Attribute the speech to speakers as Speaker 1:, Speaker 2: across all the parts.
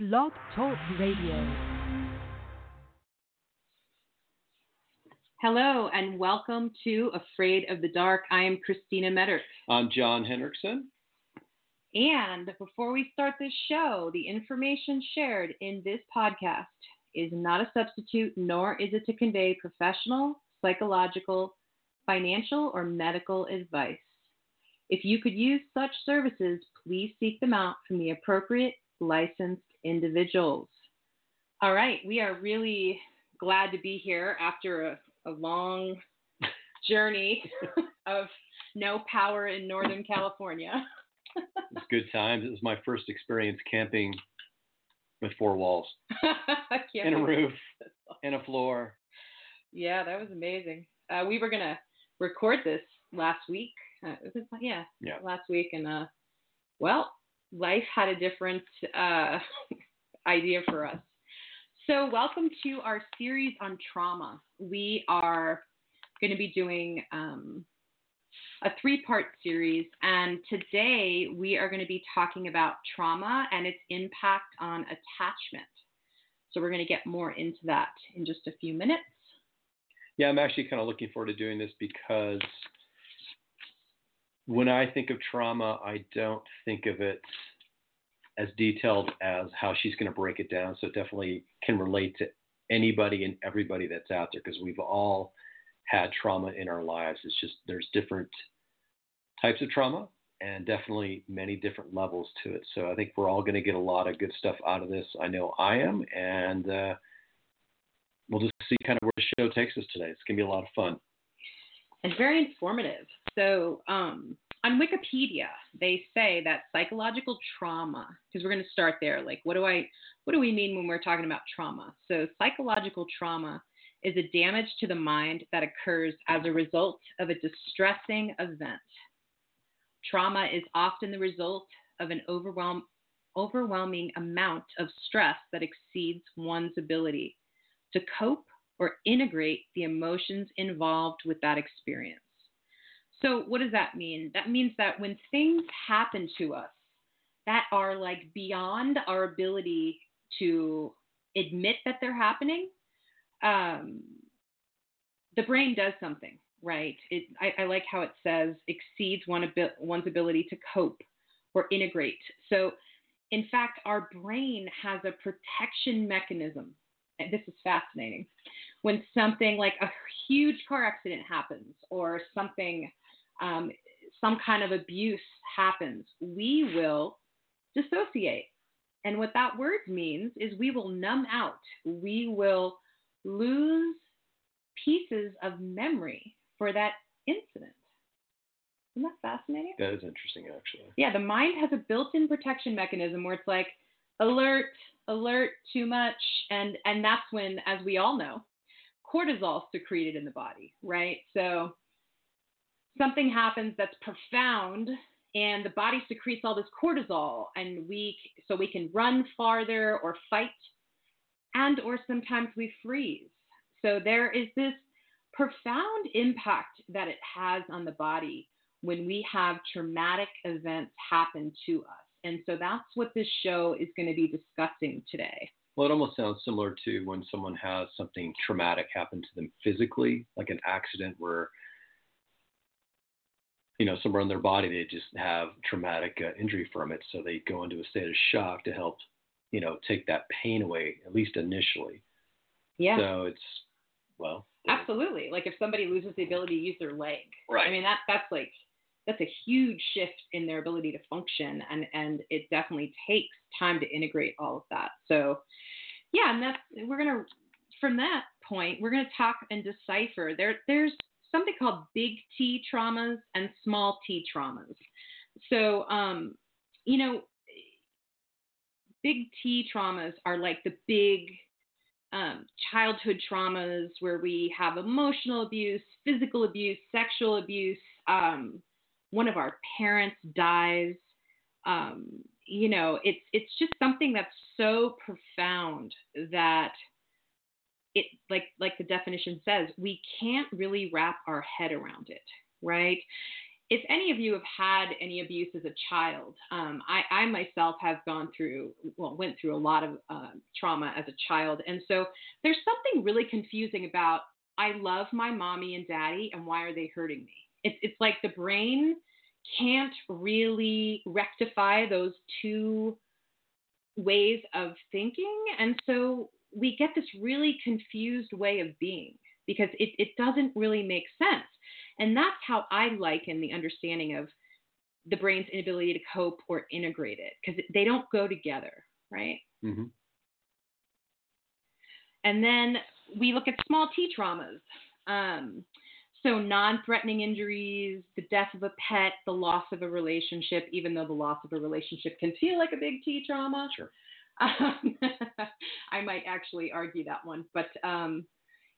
Speaker 1: Blog Talk Radio.
Speaker 2: Hello and welcome to Afraid of the Dark. I am Christina Metter.
Speaker 3: I'm John Hendrickson.
Speaker 2: And before we start this show, the information shared in this podcast is not a substitute, nor is it to convey professional, psychological, financial, or medical advice. If you could use such services, please seek them out from the appropriate licensed individuals. All right, we are really glad to be here after a, a long journey of no power in Northern California.
Speaker 3: it's good times. It was my first experience camping with four walls and a roof and a floor.
Speaker 2: Yeah, that was amazing. Uh, we were gonna record this last week. Uh, yeah,
Speaker 3: yeah,
Speaker 2: last week, and uh, well, life had a different uh, idea for us. So, welcome to our series on trauma. We are going to be doing um, a three part series, and today we are going to be talking about trauma and its impact on attachment. So, we're going to get more into that in just a few minutes.
Speaker 3: Yeah, I'm actually kind of looking forward to doing this because when I think of trauma, I don't think of it as detailed as how she's going to break it down. So it definitely can relate to anybody and everybody that's out there because we've all had trauma in our lives. It's just there's different types of trauma and definitely many different levels to it. So I think we're all going to get a lot of good stuff out of this. I know I am, and uh, we'll just see kind of where the show takes us today. It's going to be a lot of fun
Speaker 2: and very informative. So um, on Wikipedia, they say that psychological trauma, because we're going to start there. Like, what do I, what do we mean when we're talking about trauma? So, psychological trauma is a damage to the mind that occurs as a result of a distressing event. Trauma is often the result of an overwhelm, overwhelming amount of stress that exceeds one's ability to cope or integrate the emotions involved with that experience. So, what does that mean? That means that when things happen to us that are like beyond our ability to admit that they're happening, um, the brain does something, right? It, I, I, like how it says exceeds one one's ability to cope or integrate. So, in fact, our brain has a protection mechanism. And this is fascinating. When something like a huge car accident happens or something um, some kind of abuse happens, we will dissociate. And what that word means is we will numb out. We will lose pieces of memory for that incident. Isn't that fascinating?
Speaker 3: That is interesting, actually.
Speaker 2: Yeah, the mind has a built-in protection mechanism where it's like alert, alert, too much, and and that's when, as we all know, cortisol secreted in the body, right? So something happens that's profound and the body secretes all this cortisol and we so we can run farther or fight and or sometimes we freeze so there is this profound impact that it has on the body when we have traumatic events happen to us and so that's what this show is going to be discussing today
Speaker 3: well it almost sounds similar to when someone has something traumatic happen to them physically like an accident where you know, somewhere in their body they just have traumatic uh, injury from it, so they go into a state of shock to help, you know, take that pain away at least initially.
Speaker 2: Yeah.
Speaker 3: So it's well.
Speaker 2: Absolutely. Like if somebody loses the ability to use their leg.
Speaker 3: Right.
Speaker 2: I mean that that's like that's a huge shift in their ability to function and and it definitely takes time to integrate all of that. So yeah, and that's we're gonna from that point, we're gonna talk and decipher. There there's something called big T traumas and small T traumas. So, um, you know, big T traumas are like the big um, childhood traumas where we have emotional abuse, physical abuse, sexual abuse. Um, one of our parents dies. Um, you know, it's it's just something that's so profound that it like like the definition says, we can't really wrap our head around it, right? if any of you have had any abuse as a child, um, I, I, myself have gone through, well, went through a lot of uh, trauma as a child. And so there's something really confusing about I love my mommy and daddy, and why are they hurting me? It's, it's like the brain can't really rectify those two ways of thinking. And so we get this really confused way of being because it, it doesn't really make sense. And that's how I liken the understanding of the brain's inability to cope or integrate it because they don't go together, right?
Speaker 3: Mm-hmm.
Speaker 2: And then we look at small t traumas. Um, so, non threatening injuries, the death of a pet, the loss of a relationship, even though the loss of a relationship can feel like a big T trauma.
Speaker 3: Sure.
Speaker 2: Um, I might actually argue that one, but um,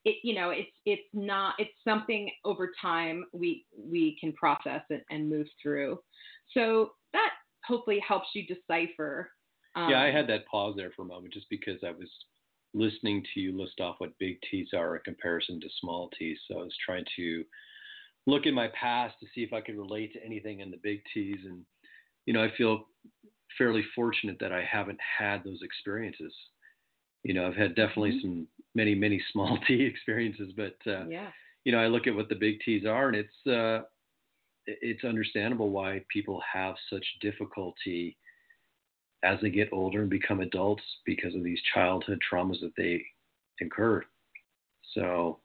Speaker 2: it, you know, it's it's not it's something over time we we can process it and move through. So that hopefully helps you decipher.
Speaker 3: Um, yeah, I had that pause there for a moment just because I was listening to you list off what big T's are in comparison to small T's. So I was trying to look in my past to see if I could relate to anything in the big T's. And, you know, I feel fairly fortunate that I haven't had those experiences. You know, I've had definitely mm-hmm. some many, many small T experiences, but, uh,
Speaker 2: yeah.
Speaker 3: you know, I look at what the big T's are and it's, uh, it's understandable why people have such difficulty as they get older and become adults because of these childhood traumas that they incurred. So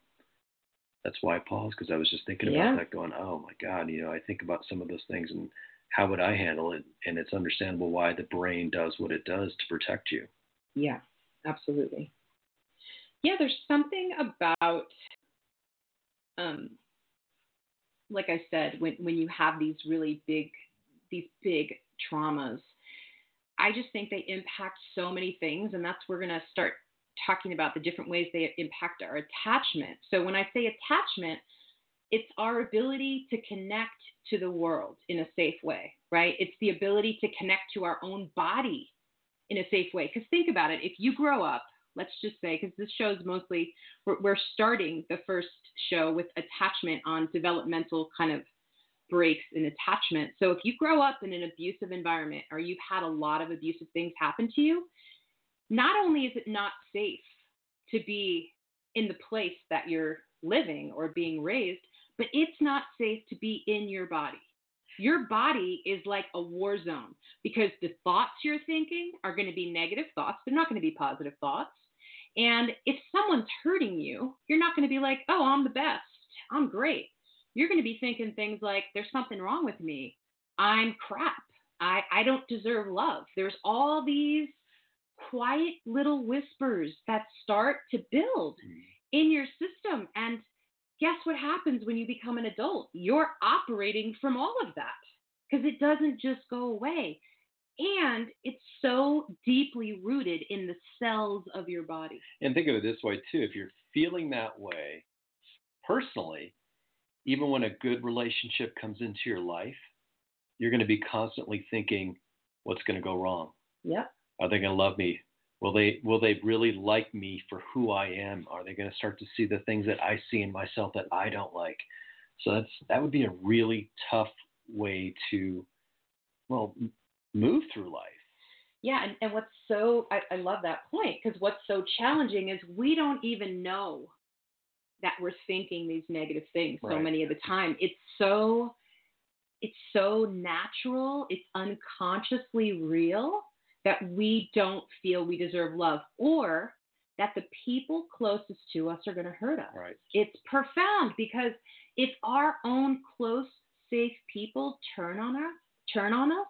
Speaker 3: that's why I paused because I was just thinking
Speaker 2: yeah.
Speaker 3: about that, going, "Oh my God," you know, I think about some of those things and how would I handle it, and it's understandable why the brain does what it does to protect you.
Speaker 2: Yeah, absolutely. Yeah, there's something about, um, like I said, when when you have these really big, these big traumas I just think they impact so many things, and that's we're going to start talking about the different ways they impact our attachment. So when I say attachment, it's our ability to connect to the world in a safe way, right? It's the ability to connect to our own body in a safe way. Because think about it, if you grow up, let's just say, because this show is mostly, we're, we're starting the first show with attachment on developmental kind of breaks in attachment. So if you grow up in an abusive environment or you've had a lot of abusive things happen to you, not only is it not safe to be in the place that you're living or being raised, but it's not safe to be in your body. Your body is like a war zone because the thoughts you're thinking are going to be negative thoughts. They're not going to be positive thoughts. And if someone's hurting you, you're not going to be like, oh, I'm the best. I'm great you're going to be thinking things like, there's something wrong with me. I'm crap. I, I don't deserve love. There's all these quiet little whispers that start to build mm. in your system. And guess what happens when you become an adult? You're operating from all of that because it doesn't just go away. And it's so deeply rooted in the cells of your body.
Speaker 3: And think of it this way, too. If you're feeling that way personally, even when a good relationship comes into your life, you're going to be constantly thinking, what's going to go wrong?
Speaker 2: Yeah.
Speaker 3: Are they going to love me? Will they will they really like me for who I am? Are they going to start to see the things that I see in myself that I don't like? So that's that would be a really tough way to well move through life.
Speaker 2: Yeah, and, and what's so I, I love that point because what's so challenging is we don't even know that we're thinking these negative things right. so many of the time. It's so it's so natural, it's unconsciously real that we don't feel we deserve love or that the people closest to us are going to hurt us.
Speaker 3: Right.
Speaker 2: It's profound because if our own close, safe people turn on us, turn on us,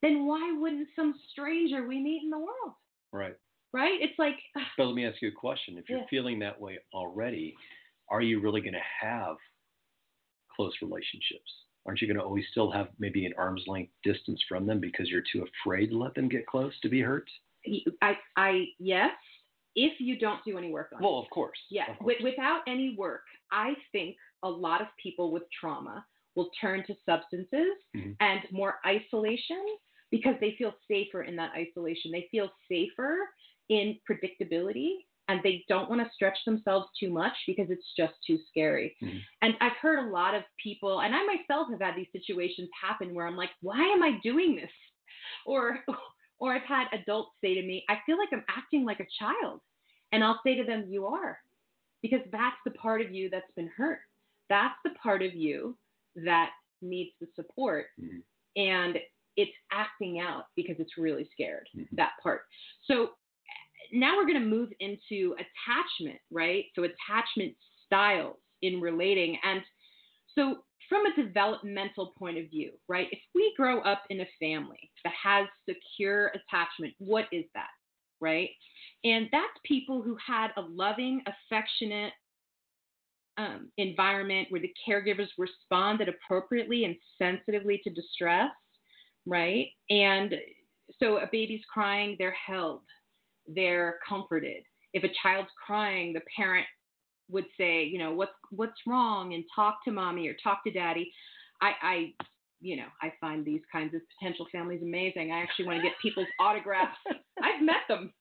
Speaker 2: then why wouldn't some stranger we meet in the world?
Speaker 3: Right.
Speaker 2: Right? It's like.
Speaker 3: But let me ask you a question. If you're yeah. feeling that way already, are you really going to have close relationships? Aren't you going to always still have maybe an arm's length distance from them because you're too afraid to let them get close to be hurt?
Speaker 2: I, I yes, if you don't do any work on
Speaker 3: well, it. Well, of course.
Speaker 2: Yes,
Speaker 3: of course.
Speaker 2: without any work, I think a lot of people with trauma will turn to substances mm-hmm. and more isolation because they feel safer in that isolation. They feel safer in predictability and they don't want to stretch themselves too much because it's just too scary.
Speaker 3: Mhm.
Speaker 2: And I've heard a lot of people, and I myself have had these situations happen where I'm like, why am I doing this? Or, or I've had adults say to me, I feel like I'm acting like a child. And I'll say to them, you are, because that's the part of you that's been hurt. That's the part of you that needs the support.
Speaker 3: Mhm.
Speaker 2: And it's acting out because it's really scared,
Speaker 3: Mhm.
Speaker 2: that part. So now we're going to move into attachment, right? So attachment styles in relating. And so from a developmental point of view, right? If we grow up in a family that has secure attachment, what is that, right? And that's people who had a loving, affectionate um, environment where the caregivers responded appropriately and sensitively to distress, right? And so a baby's crying, they're held, they're comforted. If a child's crying, the parent would say, you know, what's what's wrong, and talk to mommy or talk to daddy. I, I, you know, I find these kinds of potential families amazing. I actually want to get people's autographs. I've met them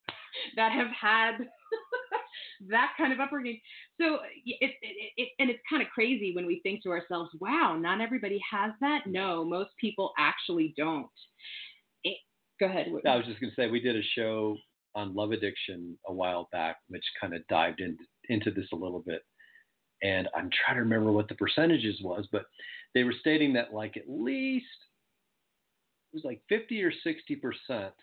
Speaker 2: that have had that kind of upbringing. So it, it, it and it's kind of crazy when we think to ourselves, wow, not everybody has that. No, most people actually don't. It, go ahead.
Speaker 3: I was just going to say we did a show on love addiction a while back, which kind of dived into into this a little bit. And I'm trying to remember what the percentages was, but they were stating that like at least it was like 50 or 60 percent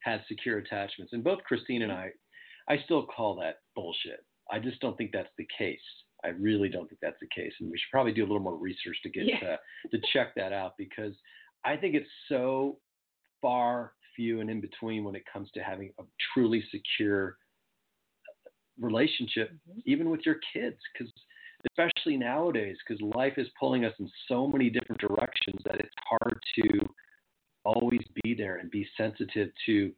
Speaker 3: had secure attachments. And both Christine and I, I still call that bullshit. I just don't think that's the case. I really don't think that's the case, and we should probably do a little more research to get
Speaker 2: Yeah.
Speaker 3: uh, to check that out because I think it's so far few and in between when it comes to having a truly secure relationship,
Speaker 2: Mhm.
Speaker 3: even with your kids, because especially nowadays, because life is pulling us in so many different directions that it's hard to always be there and be sensitive to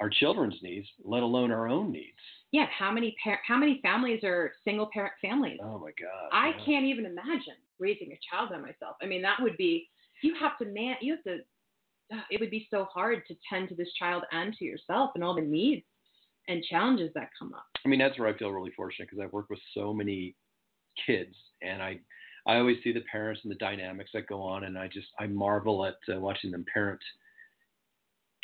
Speaker 3: our children's needs, let alone our own needs.
Speaker 2: Yeah, how many par- how many families are single parent families?
Speaker 3: Oh my God.
Speaker 2: I
Speaker 3: yeah.
Speaker 2: can't even imagine raising a child by myself. I mean, that would be you have to man you have to it would be so hard to tend to this child and to yourself and all the needs and challenges that come up.
Speaker 3: I mean, that's where I feel really fortunate because I've worked with so many kids, and I, I always see the parents and the dynamics that go on, and I just I marvel at uh, watching them parent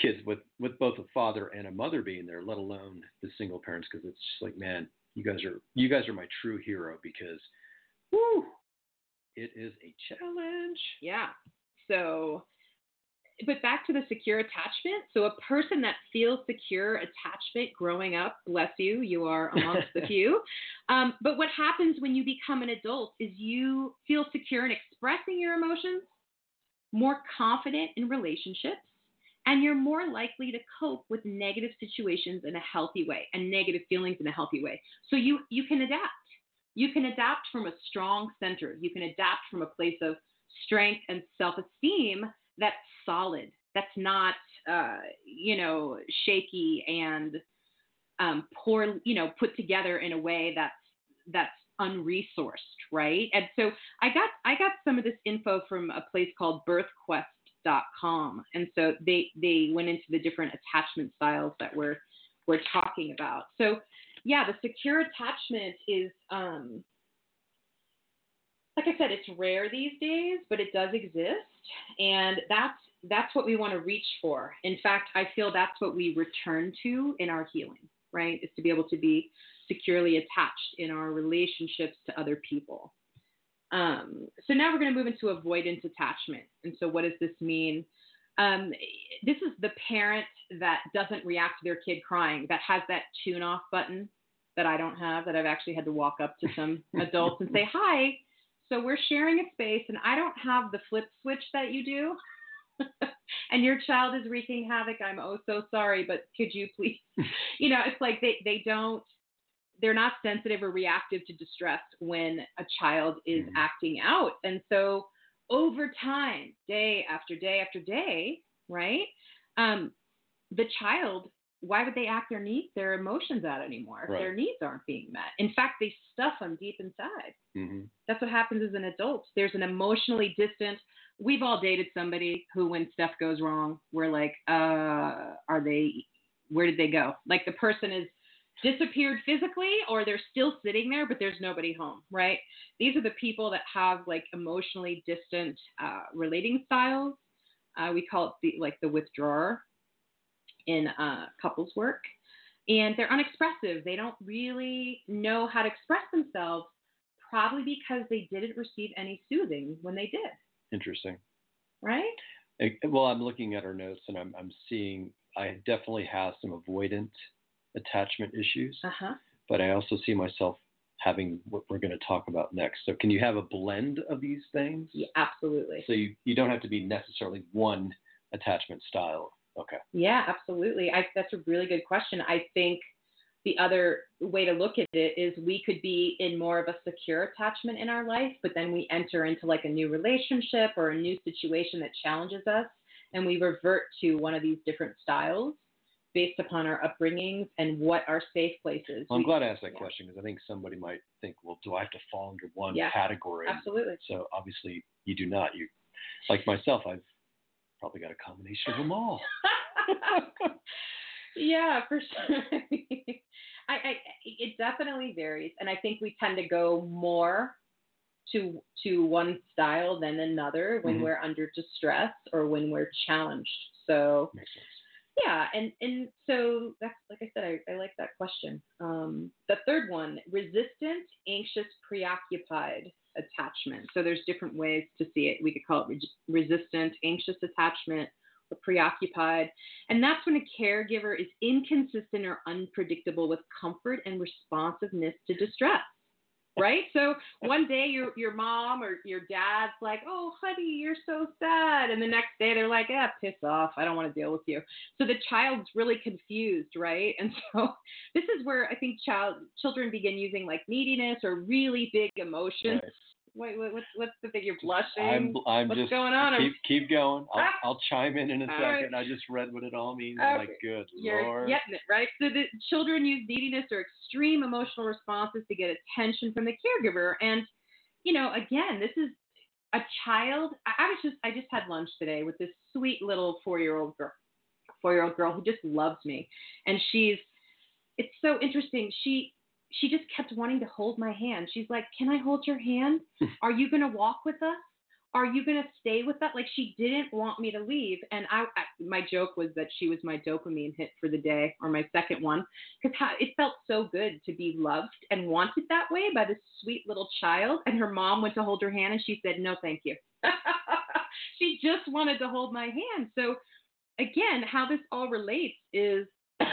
Speaker 3: kids with with both a father and a mother being there, let alone the single parents, because it's just like, man, you guys are you guys are my true hero because, whoo, it is a challenge.
Speaker 2: Yeah. So, but back to the secure attachment. So, a person that feels secure attachment growing up, bless you, you are amongst the few. Um, but what happens when you become an adult is you feel secure in expressing your emotions, more confident in relationships, and you're more likely to cope with negative situations in a healthy way and negative feelings in a healthy way. So, you, you can adapt. You can adapt from a strong center. You can adapt from a place of strength and self-esteem that's solid. That's not uh, you know shaky and um, poor you know put together in a way that's that's unresourced right? And so i got i got some of this info from a place called birthquest.com and so they they went into the different attachment styles that we're we're talking about. So yeah the secure attachment is um like I said, it's rare these days, but it does exist, and that's that's what we want to reach for. In fact, I feel that's what we return to in our healing, right? Is to be able to be securely attached in our relationships to other people. Um, so now we're going to move into avoidance attachment. And so, what does this mean? Um, this is the parent that doesn't react to their kid crying, that has that tune off button that I don't have, that I've actually had to walk up to some adults and say, Hi, so we're sharing a space, and I don't have the flip switch that you do. and your child is wreaking havoc. I'm oh so sorry, but could you please? you know, it's like they, they don't, they're not sensitive or reactive to distress when a child is
Speaker 3: Mhm.
Speaker 2: acting out. And so over time, day after day after day, right? Um, the child, why would they act their needs, their emotions out anymore if
Speaker 3: Right.
Speaker 2: their needs aren't being met? In fact, they stuff them deep inside
Speaker 3: hmm
Speaker 2: that's what happens as an adult. There's an emotionally distant. We've all dated somebody who, when stuff goes wrong, we're like, uh, are they? Where did they go? Like the person is disappeared physically or they're still sitting there, but there's nobody home, right? These are the people that have like emotionally distant uh, relating styles. Uh, we call it the like the withdrawer in uh, couples work. And they're unexpressive. They don't really know how to express themselves, probably because they didn't receive any soothing when they did,
Speaker 3: Interesting.
Speaker 2: right?
Speaker 3: Well, I'm looking at our notes and I'm, I'm seeing I definitely have some avoidant attachment issues,
Speaker 2: Uh huh.
Speaker 3: but I also see myself having what we're going to talk about next. So, can you have a blend of these things?
Speaker 2: Yeah, absolutely.
Speaker 3: So, you, you don't have to be necessarily one attachment style. Okay.
Speaker 2: Yeah, absolutely. I, that's a really good question. I think the other way to look at it is we could be in more of a secure attachment in our life, but then we enter into like a new relationship or a new situation that challenges us, and we revert to one of these different styles based upon our upbringings and what our safe places.
Speaker 3: Well, I'm glad I asked that
Speaker 2: yeah.
Speaker 3: question because I think somebody might think, well, do I have to fall into one
Speaker 2: Yeah,
Speaker 3: category?
Speaker 2: Absolutely.
Speaker 3: So, obviously, you do not. You, like myself, I've probably got a combination of them all.
Speaker 2: yeah, for sure. I, I it definitely varies, and I think we tend to go more to to one style than another when
Speaker 3: Mhm.
Speaker 2: we're under distress or when we're challenged. So yeah, and and so that's like I said, I, I like that question. Um, the third one: resistant, anxious, preoccupied attachment. So there's different ways to see it. We could call it res- resistant, anxious attachment, or preoccupied, and that's when a caregiver is inconsistent or unpredictable with comfort and responsiveness to distress. Right? So one day your your mom or your dad's like, "Oh, honey, you're so sad," and the next day they're like, "Ah, piss off. I don't want to deal with you." So the child's really confused, right? And so this is where I think child children begin using like neediness or really big emotions.
Speaker 3: Right.
Speaker 2: Wait, wait, what's what's the thing? You're blushing.
Speaker 3: I'm, I'm
Speaker 2: What's
Speaker 3: just
Speaker 2: going on?
Speaker 3: Keep, keep going. I'll,
Speaker 2: Ah.
Speaker 3: I'll chime in in a
Speaker 2: All
Speaker 3: second.
Speaker 2: right.
Speaker 3: I just read what it all means. I'm like, good
Speaker 2: You're
Speaker 3: lord.
Speaker 2: getting it, right? So the children use neediness or extreme emotional responses to get attention from the caregiver. And, you know, again, this is a child. I, I was just, I just had lunch today with this sweet little four year old girl, four year old girl who just loves me. And she's, it's so interesting. She, she just kept wanting to hold my hand. She's like, Can I hold your hand? Are you going to walk with us? Are you going to stay with us? Like, she didn't want me to leave. And I, I, my joke was that she was my dopamine hit for the day or my second one because it felt so good to be loved and wanted that way by this sweet little child. And her mom went to hold her hand and she said, No, thank you. she just wanted to hold my hand. So, again, how this all relates is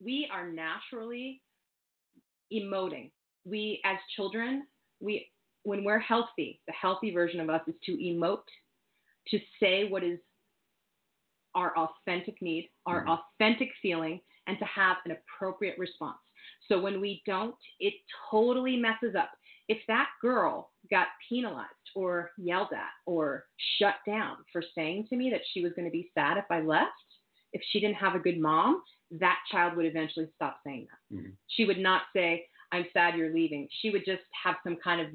Speaker 2: we are naturally emoting. We, as children, we when we're healthy, the healthy version of us is to emote, to say what is our authentic need, our
Speaker 3: Mhm.
Speaker 2: authentic feeling, and to have an appropriate response. So when we don't, it totally messes up. If that girl got penalized or yelled at or shut down for saying to me that she was going to be sad if I left, if she didn't have a good mom, that child would eventually stop saying that.
Speaker 3: Mhm.
Speaker 2: She would not say, I'm sad you're leaving. She would just have some kind of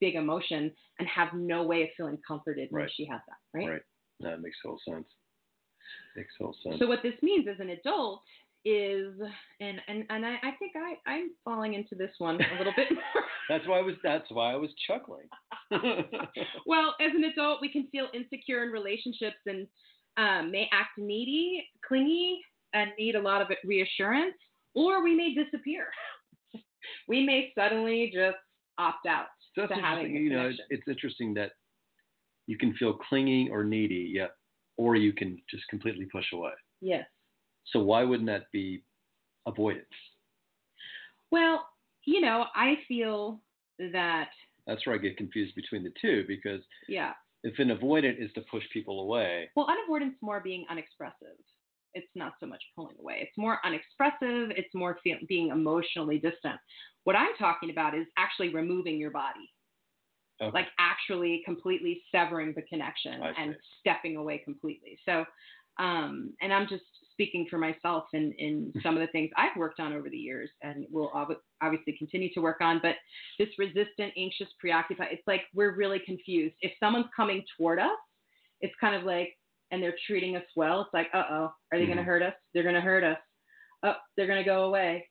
Speaker 2: big emotion and have no way of feeling comforted when she has that, right?
Speaker 3: Right. That makes total sense. Makes total sense.
Speaker 2: So what this means as an adult is, and and and I, I think I I'm falling into this one a little bit more.
Speaker 3: that's why I was. That's why I was chuckling.
Speaker 2: well, as an adult, we can feel insecure in relationships and um, may act needy, clingy, and need a lot of reassurance, or we may disappear. we may suddenly just opt out
Speaker 3: So that's
Speaker 2: to having
Speaker 3: interesting. You know, it's, it's interesting that you can feel clingy or needy, yet, or you can just completely push away.
Speaker 2: yes.
Speaker 3: So why wouldn't that be avoidance?
Speaker 2: Well, you know, I feel that
Speaker 3: That's where I get confused between the two because
Speaker 2: yeah.
Speaker 3: if an avoidant is to push people away,
Speaker 2: Well, unavoidance more being unexpressive. It's not so much pulling away. It's more unexpressive. It's more feel, being emotionally distant. What I'm talking about is actually removing your body,
Speaker 3: okay.
Speaker 2: like actually completely severing the connection and stepping away completely. So, um, and I'm just speaking for myself in, in some of the things I've worked on over the years and will ob- obviously continue to work on. But this resistant, anxious, preoccupied, it's like we're really confused. If someone's coming toward us, it's kind of like, and they're treating us well, it's like, uh oh, are they going to
Speaker 3: Mhm.
Speaker 2: hurt us? They're going to hurt us. oh, they're gonna go away.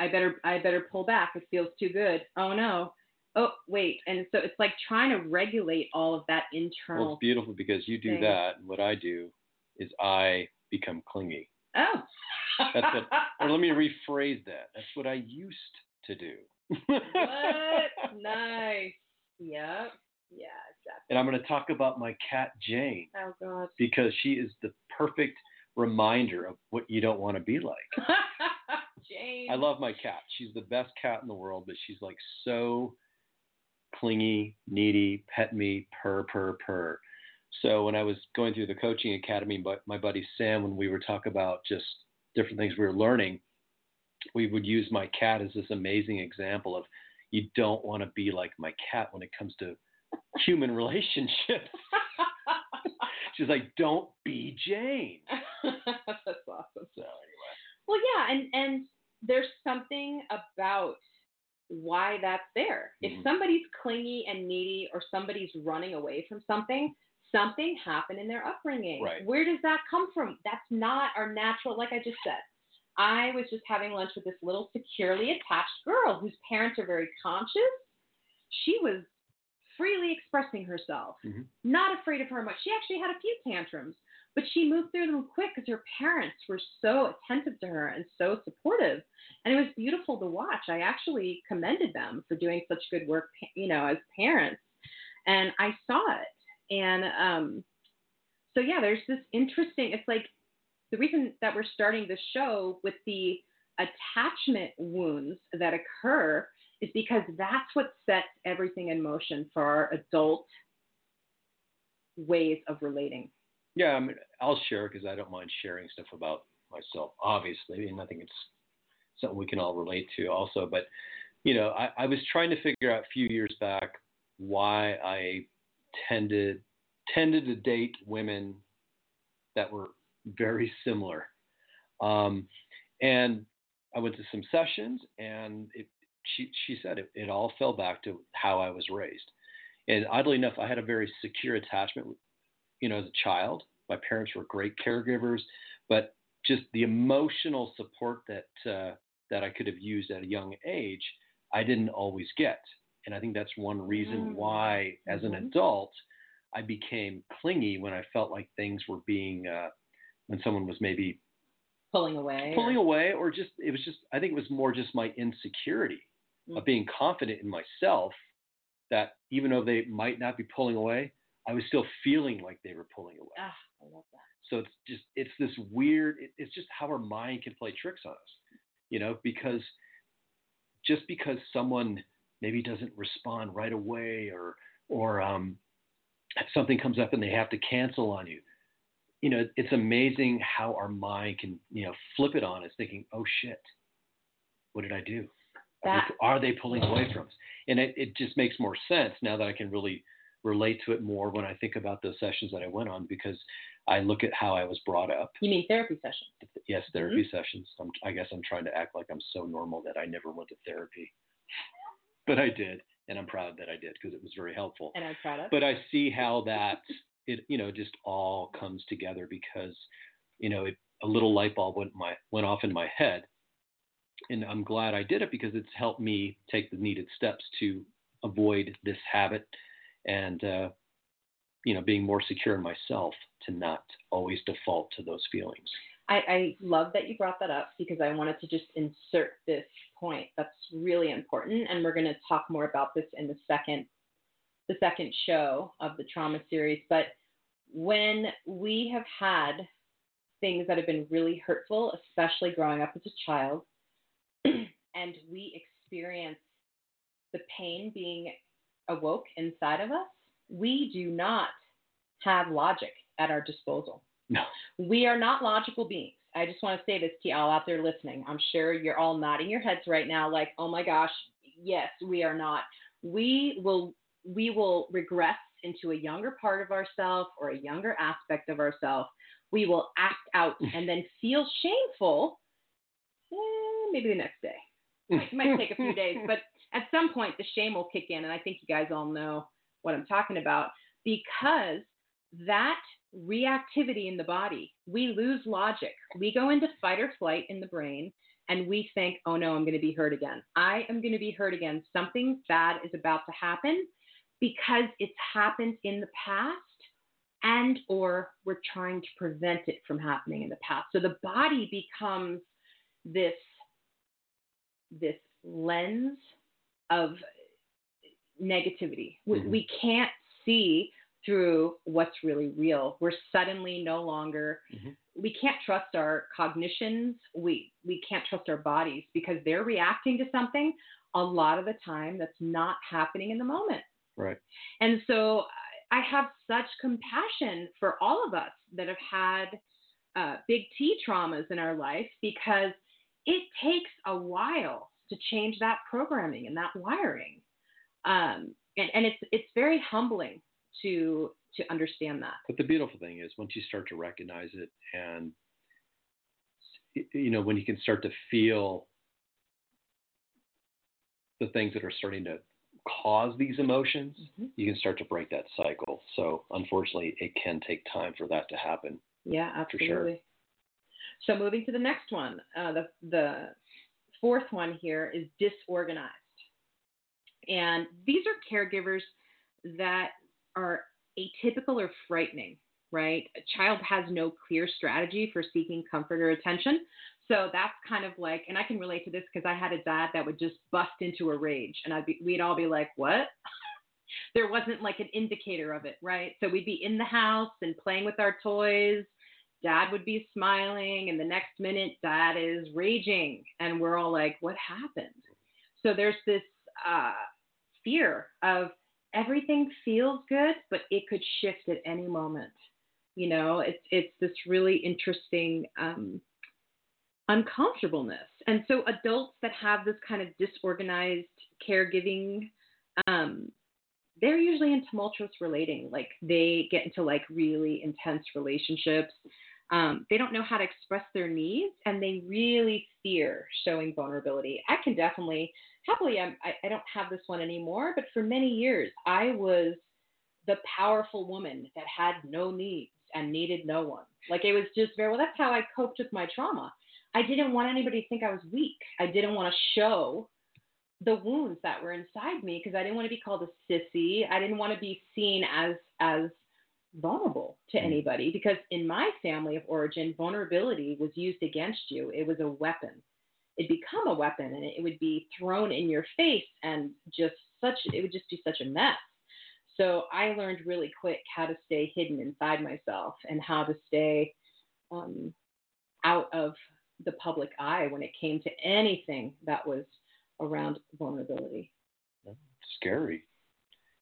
Speaker 2: I better I better pull back. It feels too good. Oh no. Oh wait. And so it's like trying to regulate all of that internal.
Speaker 3: Well, it's beautiful because you do
Speaker 2: thing.
Speaker 3: that. And what I do is I become clingy.
Speaker 2: oh.
Speaker 3: That's what, or let me rephrase that. That's what I used to do.
Speaker 2: what? Nice. Yep. Yeah. Exactly.
Speaker 3: And I'm going to talk about my cat Jane
Speaker 2: Oh God.
Speaker 3: because she is the perfect reminder of what you don't want to be like.
Speaker 2: Jane.
Speaker 3: I love my cat. She's the best cat in the world, but she's like so clingy, needy, pet me, purr, purr, purr. So when I was going through the coaching academy, but my buddy Sam, when we were talking about just different things we were learning, we would use my cat as this amazing example of you don't want to be like my cat when it comes to human relationships. She's like, don't be Jane.
Speaker 2: That's awesome.
Speaker 3: So anyway,
Speaker 2: Well, yeah, and and there's something about why that's there.
Speaker 3: Mhm.
Speaker 2: If somebody's clingy and needy, or somebody's running away from something, something happened in their upbringing.
Speaker 3: Right.
Speaker 2: Where does that come from? That's not our natural. Like I just said, I was just having lunch with this little securely attached girl whose parents are very conscious. She was freely expressing herself,
Speaker 3: Mhm.
Speaker 2: not afraid of her much. She actually had a few tantrums, but she moved through them quick because her parents were so attentive to her and so supportive. And it was beautiful to watch. I actually commended them for doing such good work, you know, as parents. And I saw it. And um, so, yeah, there's this interesting, it's like the reason that we're starting the show with the attachment wounds that occur is because that's what sets everything in motion for our adult ways of relating.
Speaker 3: yeah, I mean, I'll share because I don't mind sharing stuff about myself, obviously, and I think it's something we can all relate to also. But you know, I, I was trying to figure out a few years back why I tended tended to date women that were very similar. Um, and I went to some sessions, and it, she she said it, it all fell back to how I was raised. And oddly enough, I had a very secure attachment, you know, as a child. My parents were great caregivers, but just the emotional support that uh, that I could have used at a young age, I didn't always get. And I think that's one reason
Speaker 2: Mm.
Speaker 3: why, as an
Speaker 2: Mhm.
Speaker 3: adult, I became clingy when I felt like things were being, uh, when someone was maybe
Speaker 2: Pulling away.
Speaker 3: pulling
Speaker 2: or-
Speaker 3: away, or just it was just I think it was more just my insecurity
Speaker 2: Mm.
Speaker 3: of being confident in myself that even though they might not be pulling away, I was still feeling like they were pulling away.
Speaker 2: Ah, I love that.
Speaker 3: So it's just it's this weird. It, it's just how our mind can play tricks on us, you know, because just because someone maybe doesn't respond right away or or um, something comes up and they have to cancel on you, you know, it's amazing how our mind can you know flip it on us, thinking, oh shit, what did I do? Are
Speaker 2: That-
Speaker 3: they, are they pulling away from us? And it, it just makes more sense now that I can really relate to it more when I think about those sessions that I went on because I look at how I was brought up.
Speaker 2: You mean therapy sessions?
Speaker 3: Yes, mm-hmm. therapy sessions. I'm, I guess I'm trying to act like I'm so normal that I never went to therapy, but I did, and I'm proud that I did because it was very helpful.
Speaker 2: And I'm proud of.
Speaker 3: But I see how that it you know just all comes together because you know it, a little light bulb went my went off in my head, and I'm glad I did it because it's helped me take the needed steps to avoid this habit and uh, you know being more secure in myself to not always default to those feelings.
Speaker 2: I, I love that you brought that up because I wanted to just insert this point. That's really important, and we're going to talk more about this in the second, the second show of the trauma series. But when we have had things that have been really hurtful, especially growing up as a child, and we experience the pain being awoke inside of us, we do not have logic at our disposal.
Speaker 3: No.
Speaker 2: We are not logical beings. I just want to say this to y'all out there listening. I'm sure you're all nodding your heads right now, like, oh my gosh, yes, we are not. We will we will regress into a younger part of ourselves or a younger aspect of ourselves. We will act out mm. and then feel shameful. Maybe the next day. It might take a few days, but at some point the shame will kick in, and I think you guys all know what I'm talking about because that reactivity in the body. We lose logic. We go into fight or flight in the brain and we think, oh no, I'm going to be hurt again. I am going to be hurt again. Something bad is about to happen because it's happened in the past and or we're trying to prevent it from happening in the past. So the body becomes this this lens of negativity. We,
Speaker 3: Mhm.
Speaker 2: we can't see through what's really real. We're suddenly no longer
Speaker 3: Mhm.
Speaker 2: we can't trust our cognitions. We we can't trust our bodies because they're reacting to something a lot of the time that's not happening in the moment.
Speaker 3: Right.
Speaker 2: And so I have such compassion for all of us that have had uh, big T traumas in our life because it takes a while to change that programming and that wiring. Um, and, and it's it's very humbling to to understand that.
Speaker 3: But the beautiful thing is once you start to recognize it and you know when you can start to feel the things that are starting to cause these emotions,
Speaker 2: Mhm.
Speaker 3: you can start to break that cycle. So unfortunately, it can take time for that to happen.
Speaker 2: Yeah,
Speaker 3: For sure.
Speaker 2: So moving to the next one, uh, the the fourth one here is disorganized, and these are caregivers that are atypical or frightening. Right, a child has no clear strategy for seeking comfort or attention. So that's kind of like, and I can relate to this because I had a dad that would just bust into a rage, and I'd be, we'd all be like, "What?" there wasn't like an indicator of it, right? So we'd be in the house and playing with our toys. Dad would be smiling, and the next minute, dad is raging, and we're all like, "What happened?" So there's this uh, fear of everything feels good, but it could shift at any moment. You know, it's it's this really interesting um, uncomfortableness, and so adults that have this kind of disorganized caregiving um, they're usually in tumultuous relating. Like they get into like really intense relationships. Um, they don't know how to express their needs, and they really fear showing vulnerability. I can definitely, happily, I'm, I, I don't have this one anymore, but for many years, I was the powerful woman that had no needs and needed no one. Like it was just very well. That's how I coped with my trauma. I didn't want anybody to think I was weak. I didn't want to show the wounds that were inside me because I didn't want to be called a sissy. I didn't want to be seen as as vulnerable to
Speaker 3: Mm.
Speaker 2: anybody because in my family of origin, vulnerability was used against you. It was a weapon. It become a weapon and it would be thrown in your face and just such it would just be such a mess. So I learned really quick how to stay hidden inside myself and how to stay um, out of the public eye when it came to anything that was around vulnerability.
Speaker 3: Scary.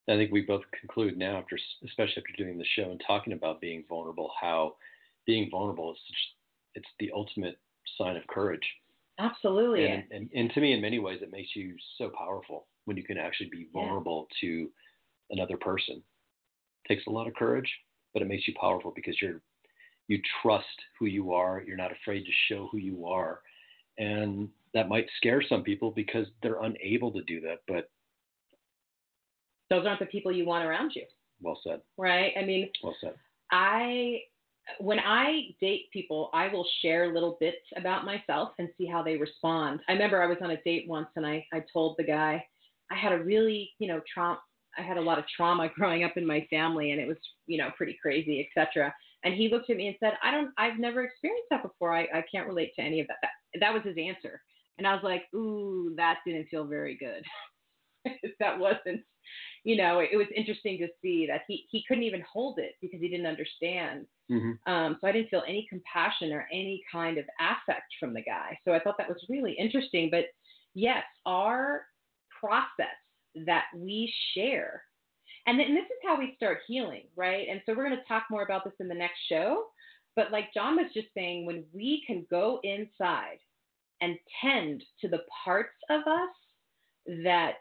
Speaker 3: I think we both conclude now, after especially after doing the show and talking about being vulnerable, how being vulnerable is such, it's the ultimate sign of courage.
Speaker 2: Absolutely.
Speaker 3: And, and, and to me, in many ways, it makes you so powerful when you can actually be
Speaker 2: Yeah.
Speaker 3: vulnerable to another person. It takes a lot of courage, but it makes you powerful because you're you trust who you are. You're not afraid to show who you are, and that might scare some people because they're unable to do that. But
Speaker 2: Those aren't the people you want around you,
Speaker 3: well said.
Speaker 2: right? I mean,
Speaker 3: Well said.
Speaker 2: I when I date people, I will share little bits about myself and see how they respond. I remember I was on a date once and I, I told the guy I had a really, you know, trauma I had a lot of trauma growing up in my family and it was, you know, pretty crazy, etc. And he looked at me and said, I don't I've never experienced that before. I, I can't relate to any of that. that. That was his answer. And I was like, ooh, that didn't feel very good. that wasn't you know, it was interesting to see that he, he couldn't even hold it because he didn't understand.
Speaker 3: hmm
Speaker 2: Um, so I didn't feel any compassion or any kind of affect from the guy. So I thought that was really interesting. But yes, our process that we share, and, then, and this is how we start healing, right? And so we're going to talk more about this in the next show. But like John was just saying, when we can go inside and tend to the parts of us that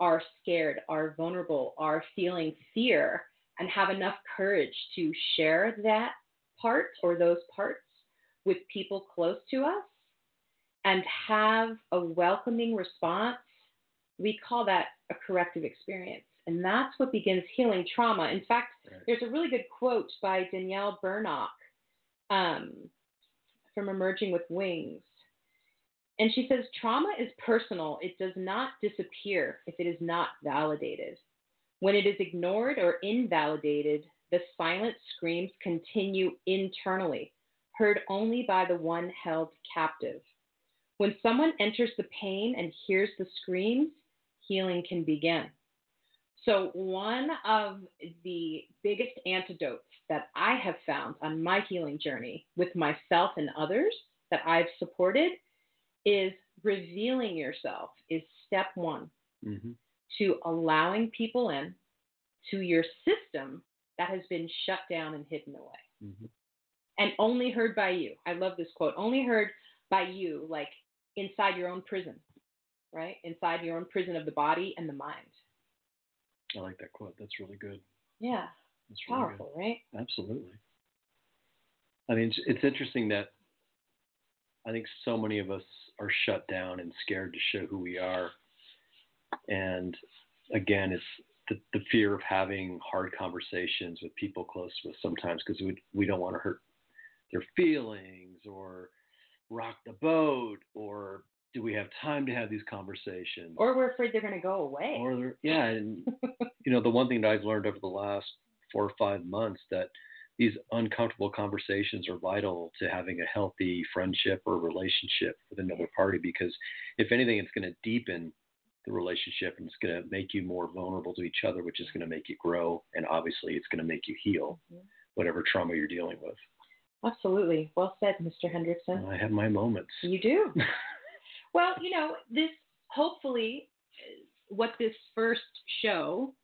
Speaker 2: are scared, are vulnerable, are feeling fear, and have enough courage to share that part or those parts with people close to us and have a welcoming response, we call that a corrective experience. And that's what begins healing trauma. In fact,
Speaker 3: Right.
Speaker 2: there's a really good quote by Danielle Bernock um, from Emerging with Wings. And she says, Trauma is personal. It does not disappear if it is not validated. When it is ignored or invalidated, the silent screams continue internally, heard only by the one held captive. When someone enters the pain and hears the screams, healing can begin. So, one of the biggest antidotes that I have found on my healing journey with myself and others that I've supported is revealing yourself is step one
Speaker 3: hmm
Speaker 2: to allowing people in to your system that has been shut down and hidden away
Speaker 3: hmm
Speaker 2: and only heard by you. I love this quote only heard by you, like inside your own prison, right? Inside your own prison of the body and the mind.
Speaker 3: I like that quote. That's really good.
Speaker 2: Yeah,
Speaker 3: That's really
Speaker 2: powerful, right?
Speaker 3: Absolutely. I mean, it's, it's interesting that I think so many of us are shut down and scared to show who we are. And again, it's the, the fear of having hard conversations with people close to us sometimes because we, we don't want to hurt their feelings or rock the boat or do we have time to have these conversations?
Speaker 2: Or we're afraid they're going to go away.
Speaker 3: Or yeah, and you know the one thing that I've learned over the last four or five months that these uncomfortable conversations are vital to having a healthy friendship or relationship with another party because if anything, it's going to deepen the relationship and it's going to make you more vulnerable to each other, which is going to make you grow and obviously it's going to make you heal
Speaker 2: Mhm.
Speaker 3: whatever trauma you're dealing with.
Speaker 2: Absolutely. Well said, Mr. Hendrickson.
Speaker 3: I have my moments.
Speaker 2: You do. well, you know, this hopefully what this first show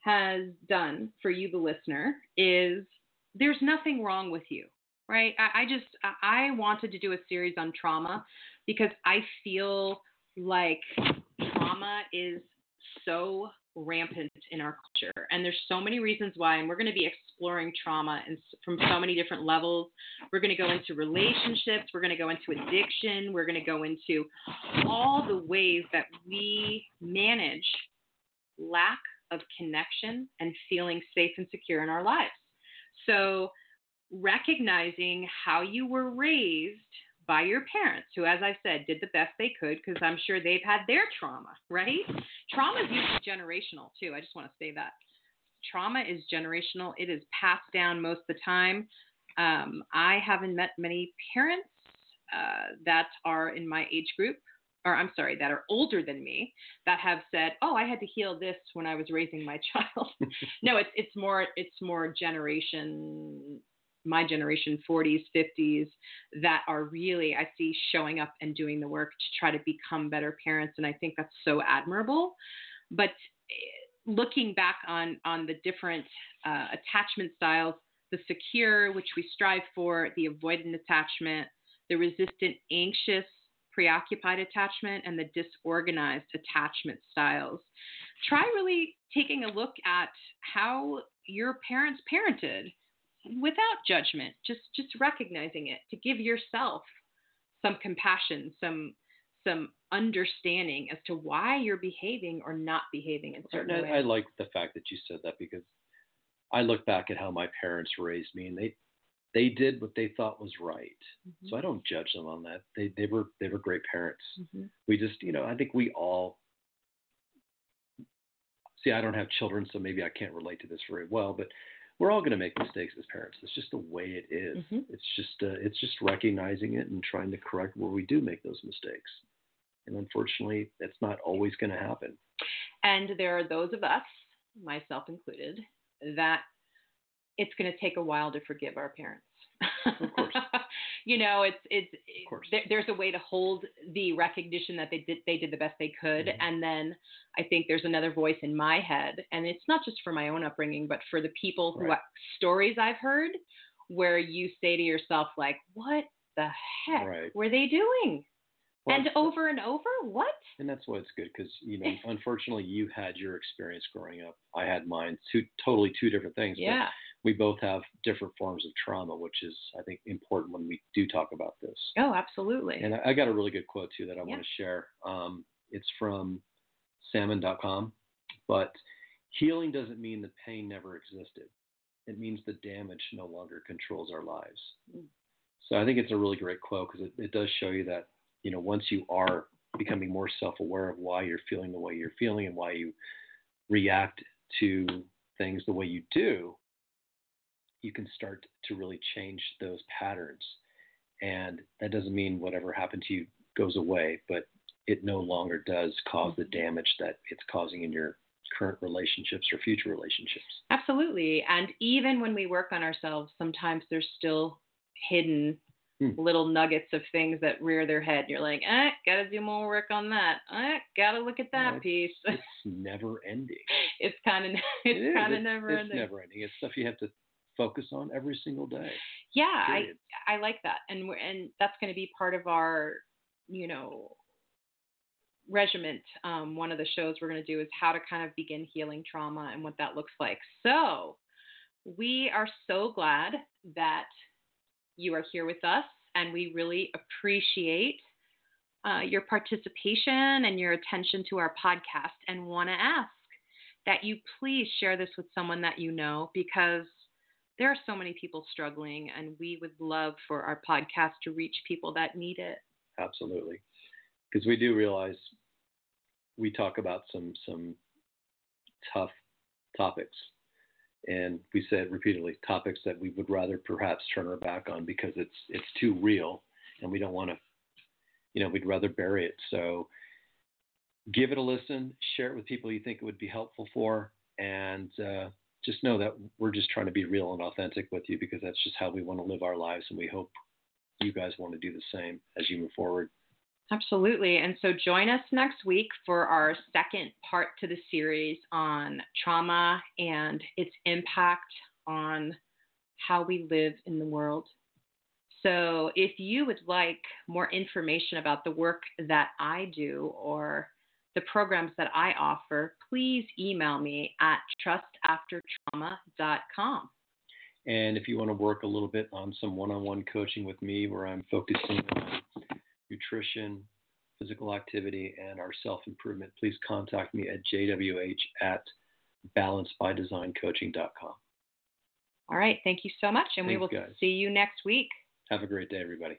Speaker 2: has done for you, the listener, is there's nothing wrong with you, right? I, I just I wanted to do a series on trauma because I feel like trauma is so rampant in our culture and there's so many reasons why and we're going to be exploring trauma and from so many different levels we're going to go into relationships we're going to go into addiction we're going to go into all the ways that we manage lack of connection and feeling safe and secure in our lives so recognizing how you were raised by your parents, who, as I said, did the best they could because I'm sure they've had their trauma, right? Trauma is usually generational, too. I just want to say that. Trauma is generational, it is passed down most of the time. Um, I haven't met many parents uh, that are in my age group, or I'm sorry, that are older than me, that have said, "Oh, I had to heal this when I was raising my child." no, it's it's more it's more generation my generation 40s 50s that are really i see showing up and doing the work to try to become better parents and i think that's so admirable but eh, looking back on on the different uh, attachment styles the secure which we strive for the avoidant attachment the resistant anxious preoccupied attachment and the disorganized attachment styles. Try really taking a look at how your parents parented without judgment just just recognizing it to give yourself some compassion some some understanding as to why you're behaving or not behaving in certain ways.
Speaker 3: I like the fact that you said that because I look back at how my parents raised me and they they did what they thought was right.
Speaker 2: Mhm,
Speaker 3: So I don't judge them on that. They they were they were great parents.
Speaker 2: mhm.
Speaker 3: We just you know I think we all see I don't have children so maybe I can't relate to this very well, but we're all going to make mistakes as parents. It's just the way it is.
Speaker 2: Mhm.
Speaker 3: It's just uh, it's just recognizing it and trying to correct where we do make those mistakes. And unfortunately, that's not always going to happen.
Speaker 2: and there are those of us myself included that it's going to take a while to forgive our parents
Speaker 3: Of course.
Speaker 2: you know it's it's
Speaker 3: course.
Speaker 2: there, there's a way to hold the recognition that they did they did the best they could
Speaker 3: Mhm.
Speaker 2: and then i think there's another voice in my head and it's not just for my own upbringing but for the people who
Speaker 3: Right.
Speaker 2: stories i've heard where you say to yourself like what the heck
Speaker 3: Right.
Speaker 2: were they doing
Speaker 3: Well,
Speaker 2: and over and over what
Speaker 3: And that's why it's good because you know, unfortunately, you had your experience growing up. I had mine. Two totally two different things. but
Speaker 2: yeah
Speaker 3: we both have different forms of trauma, which is I think important when we do talk about this.
Speaker 2: oh absolutely
Speaker 3: And I, I got a really good quote too that I
Speaker 2: Yeah.
Speaker 3: want to share. Um, it's from salmon.com, but Healing doesn't mean the pain never existed. It means the damage no longer controls our lives.
Speaker 2: Mm.
Speaker 3: So I think it's a really great quote because it, it does show you that, you know, once you are becoming more self-aware of why you're feeling the way you're feeling and why you react to things the way you do, you can start to really change those patterns. And that doesn't mean whatever happened to you goes away, but it no longer does cause the damage that it's causing in your current relationships or future relationships.
Speaker 2: Absolutely. And even when we work on ourselves, sometimes there's still hidden
Speaker 3: Hmm.
Speaker 2: little nuggets of things that rear their head. You're like, eh, gotta do more work on that. Eh, gotta look at that
Speaker 3: Well,
Speaker 2: piece.
Speaker 3: It's never ending.
Speaker 2: it's kind of it's
Speaker 3: is.
Speaker 2: kind of
Speaker 3: It's-
Speaker 2: never
Speaker 3: it's
Speaker 2: ending.
Speaker 3: never ending. It's stuff you have to focus on every single day.
Speaker 2: yeah, I I like that, and we're, and that's going to be part of our, you know, regiment. Um, one of the shows we're going to do is how to kind of begin healing trauma and what that looks like. So, we are so glad that you are here with us, and we really appreciate uh, your participation and your attention to our podcast, and want to ask that you please share this with someone that you know because there are so many people struggling, and we would love for our podcast to reach people that need it.
Speaker 3: Absolutely, because we do realize we talk about some some tough topics, and we said repeatedly topics that we would rather perhaps turn our back on because it's it's too real, and we don't want to, you know, we'd rather bury it. So give it a listen, share it with people you think it would be helpful for, and uh, just know that we're just trying to be real and authentic with you because that's just how we want to live our lives, and we hope you guys want to do the same as you move forward.
Speaker 2: Absolutely. And so join us next week for our second part to the series on trauma and its impact on how we live in the world. So if you would like more information about the work that I do or the programs that I offer, please email me at trustaftertrauma.com.
Speaker 3: And if you want to work a little bit on some one on one coaching with me, where I'm focusing on nutrition, physical activity, and our self improvement, please contact me at jwh at balancebydesigncoaching.com.
Speaker 2: All right. Thank you so much. And we will
Speaker 3: guys.
Speaker 2: see you next week.
Speaker 3: Have a great day, everybody.